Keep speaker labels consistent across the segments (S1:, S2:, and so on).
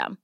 S1: system.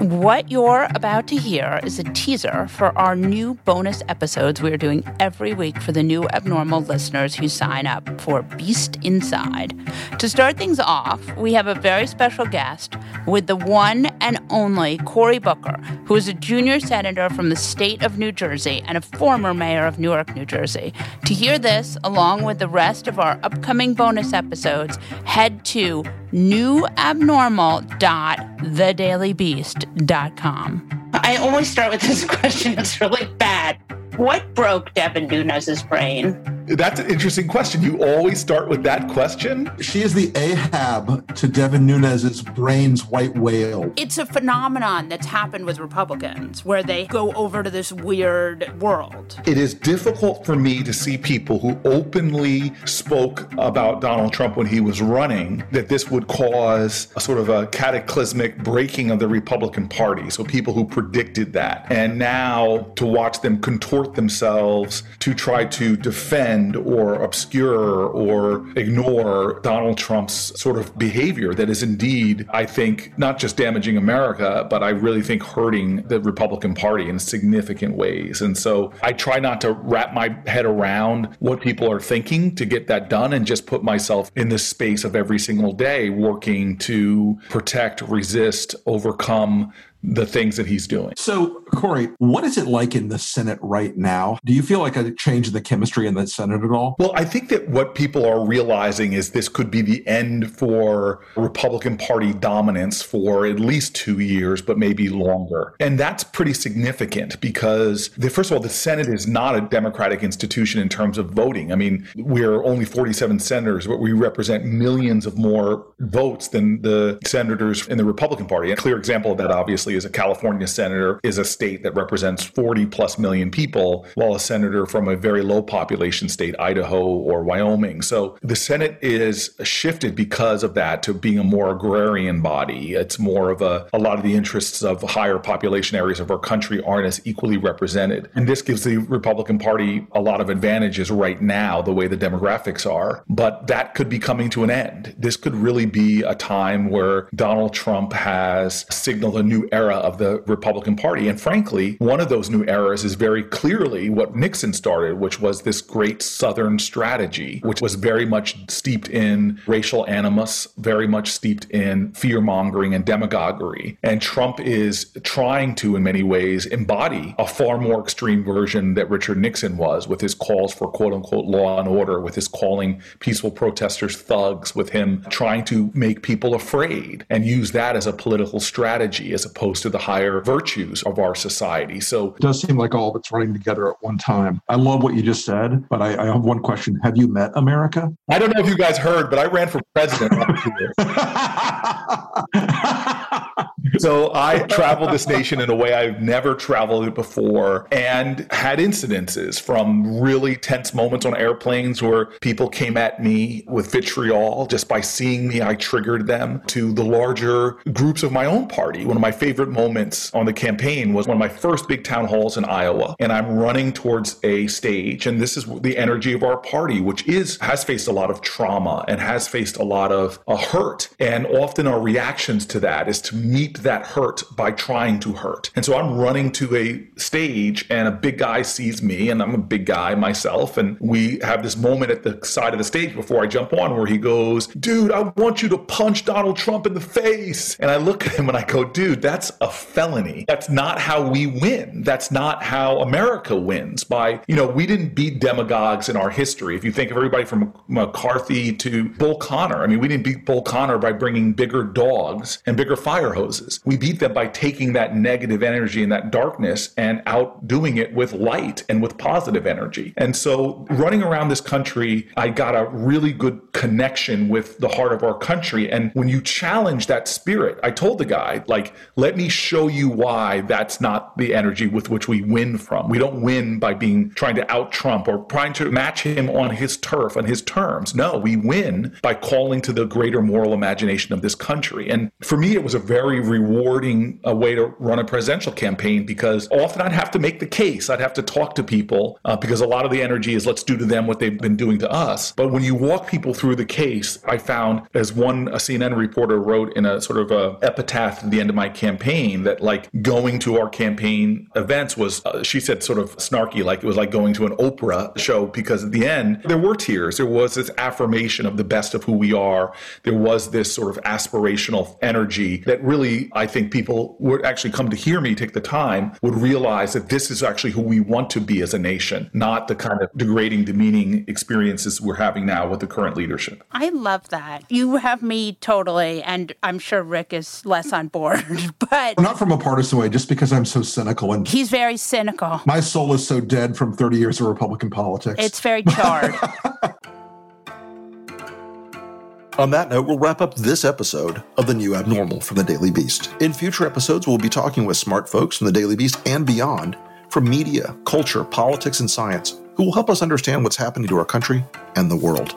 S2: What you're about to hear is a teaser for our new bonus episodes we are doing every week for the new abnormal listeners who sign up for Beast Inside. To start things off, we have a very special guest with the one and only Cory Booker, who is a junior senator from the state of New Jersey and a former mayor of Newark, New Jersey. To hear this, along with the rest of our upcoming bonus episodes, head to newabnormal.thedailybeast.com.
S3: I always start with this question. It's really bad. What broke Devin Nunes's brain?
S4: That's an interesting question. You always start with that question.
S5: She is the Ahab to Devin Nunes's brain's white whale.
S2: It's a phenomenon that's happened with Republicans where they go over to this weird world.
S4: It is difficult for me to see people who openly spoke about Donald Trump when he was running that this would cause a sort of a cataclysmic breaking of the Republican Party. So people who predicted that. And now to watch them contort themselves to try to defend or obscure or ignore Donald Trump's sort of behavior that is indeed, I think, not just damaging America, but I really think hurting the Republican Party in significant ways. And so I try not to wrap my head around what people are thinking to get that done and just put myself in the space of every single day working to protect, resist, overcome the things that he's doing.
S5: So, Cory, what is it like in the Senate right now? Do you feel like a change in the chemistry in the Senate at all?
S4: Well, I think that what people are realizing is this could be the end for Republican Party dominance for at least two years, but maybe longer. And that's pretty significant because, the, first of all, the Senate is not a democratic institution in terms of voting. I mean, we're only 47 senators, but we represent millions of more votes than the senators in the Republican Party. A clear example of that, obviously, is a California senator is a state that represents 40 plus million people, while a senator from a very low population state, Idaho or Wyoming. So the Senate is shifted because of that to being a more agrarian body. It's more of a, a lot of the interests of higher population areas of our country aren't as equally represented. And this gives the Republican Party a lot of advantages right now, the way the demographics are. But that could be coming to an end. This could really be a time where Donald Trump has signaled a new era of the Republican Party. And frankly, one of those new eras is very clearly what Nixon started, which was this great Southern strategy, which was very much steeped in racial animus, very much steeped in fear mongering and demagoguery. And Trump is trying to, in many ways, embody a far more extreme version that Richard Nixon was with his calls for quote unquote law and order, with his calling peaceful protesters thugs, with him trying to make people afraid and use that as a political strategy as opposed to the higher virtues of our society. So
S5: it does seem like all of it's running together at one time. I love what you just said, but I, I have one question. Have you met America?
S4: I don't know if you guys heard, but I ran for president. so I traveled this nation in a way I've never traveled it before and had incidences from really tense moments on airplanes where people came at me with vitriol just by seeing me. I triggered them to the larger groups of my own party. One of my favorite moments on the campaign was one of my first big town halls in Iowa. And I'm running towards a stage. And this is the energy of our party, which is, has faced a lot of trauma and has faced a lot of uh, hurt. And often our reactions to that is to meet that hurt by trying to hurt. And so I'm running to a stage and a big guy sees me and I'm a big guy myself. And we have this moment at the side of the stage before I jump on where he goes, dude, I want you to punch Donald Trump in the face. And I look at him and I go, dude, that's a felony. That's not how we win. That's not how America wins by, you know, we didn't beat demagogues in our history. If you think of everybody from McCarthy to Bull Connor, I mean, we didn't beat Bull Connor by bringing bigger dogs and bigger fire hoses. We beat them by taking that negative energy and that darkness and outdoing it with light and with positive energy. And so running around this country, I got a really good connection with the heart of our country. And when you challenge that spirit, I told the guy, like, let me show you why that's not the energy with which we win from. We don't win by being trying to out Trump or trying to match him on his turf, on his terms. No, we win by calling to the greater moral imagination of this country. And for me, it was a very rewarding uh, way to run a presidential campaign because often I'd have to make the case. I'd have to talk to people uh, because a lot of the energy is let's do to them what they've been doing to us. But when you walk people through the case, I found, as one a CNN reporter wrote in a sort of a epitaph at the end of my campaign, that like going to our campaign events was, uh, she said, sort of snarky, like it was like going to an Oprah show because at the end there were tears. There was this affirmation of the best of who we are. There was this sort of aspirational energy that really, I think people would actually come to hear me take the time, would realize that this is actually who we want to be as a nation, not the kind of degrading, demeaning experiences we're having now with the current leadership.
S2: I love that. You have me totally, and I'm sure Rick is less on board, but
S5: not from a partisan way, just because I'm so cynical and
S2: he's very cynical.
S5: My soul is so dead from 30 years of Republican politics.
S2: It's very charred.
S6: On that note, we'll wrap up this episode of The New Abnormal from the Daily Beast. In future episodes, we'll be talking with smart folks from the Daily Beast and beyond from media, culture, politics, and science who will help us understand what's happening to our country and the world.